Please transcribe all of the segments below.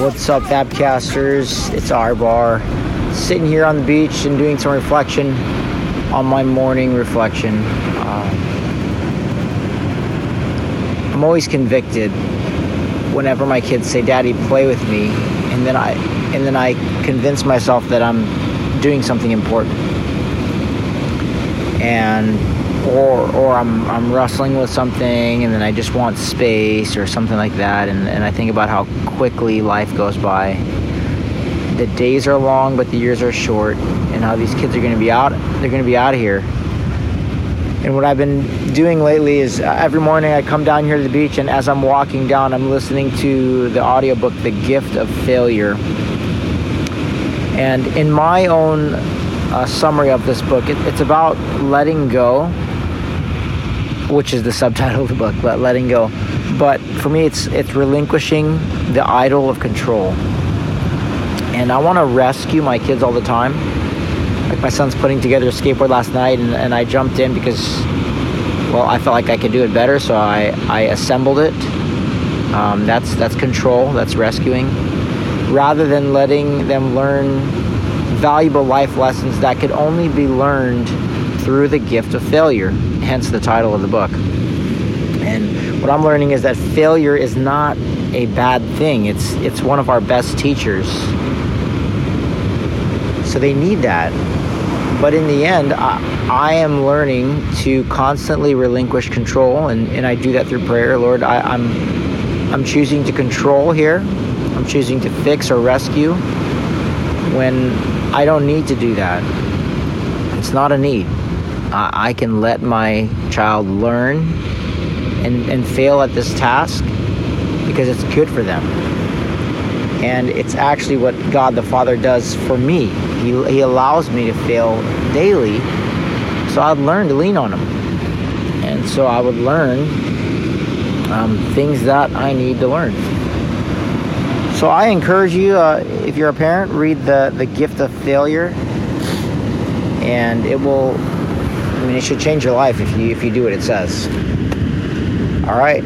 What's up, Fabcasters? It's R Bar. Sitting here on the beach and doing some reflection on my morning reflection. Um, I'm always convicted whenever my kids say, "Daddy, play with me," and then I and then I convince myself that I'm doing something important. And or or I'm I'm wrestling with something and then I just want space or something like that and, and I think about how quickly life goes by. The days are long but the years are short and how these kids are gonna be out they're gonna be out of here. And what I've been doing lately is uh, every morning I come down here to the beach and as I'm walking down I'm listening to the audiobook The Gift of Failure. And in my own uh, summary of this book, it, it's about letting go which is the subtitle of the book, let, letting go. But for me, it's it's relinquishing the idol of control. And I want to rescue my kids all the time. Like my son's putting together a skateboard last night, and, and I jumped in because, well, I felt like I could do it better, so I, I assembled it. Um, that's that's control. That's rescuing, rather than letting them learn valuable life lessons that could only be learned through the gift of failure, hence the title of the book. And what I'm learning is that failure is not a bad thing. It's it's one of our best teachers. So they need that. But in the end, I, I am learning to constantly relinquish control, and, and I do that through prayer. Lord, I, I'm I'm choosing to control here. I'm choosing to fix or rescue when I don't need to do that. It's not a need. I can let my child learn and, and fail at this task because it's good for them. And it's actually what God the Father does for me. He, he allows me to fail daily so I'd learn to lean on Him. And so I would learn um, things that I need to learn. So I encourage you, uh, if you're a parent, read the, the Gift of Failure, and it will I mean, it should change your life if you if you do what it says. All right,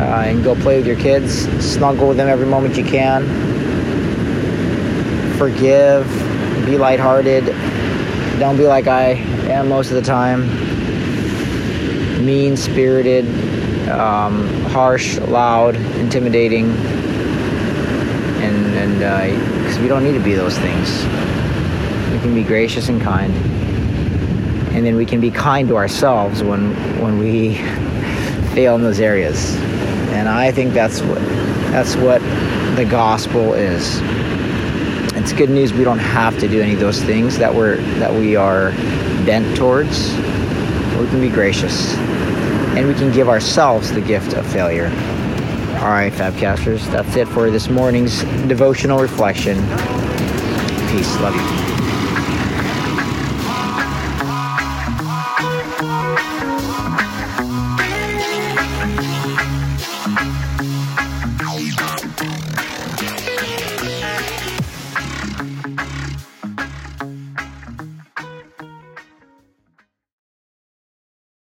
uh, and go play with your kids. Snuggle with them every moment you can. Forgive. Be lighthearted. Don't be like I am most of the time. Mean spirited, um, harsh, loud, intimidating, and and because uh, we don't need to be those things. We can be gracious and kind and then we can be kind to ourselves when when we fail in those areas. And I think that's what that's what the gospel is. It's good news we don't have to do any of those things that we're that we are bent towards. We can be gracious. And we can give ourselves the gift of failure. All right, Fabcasters, that's it for this morning's devotional reflection. Peace. Love you.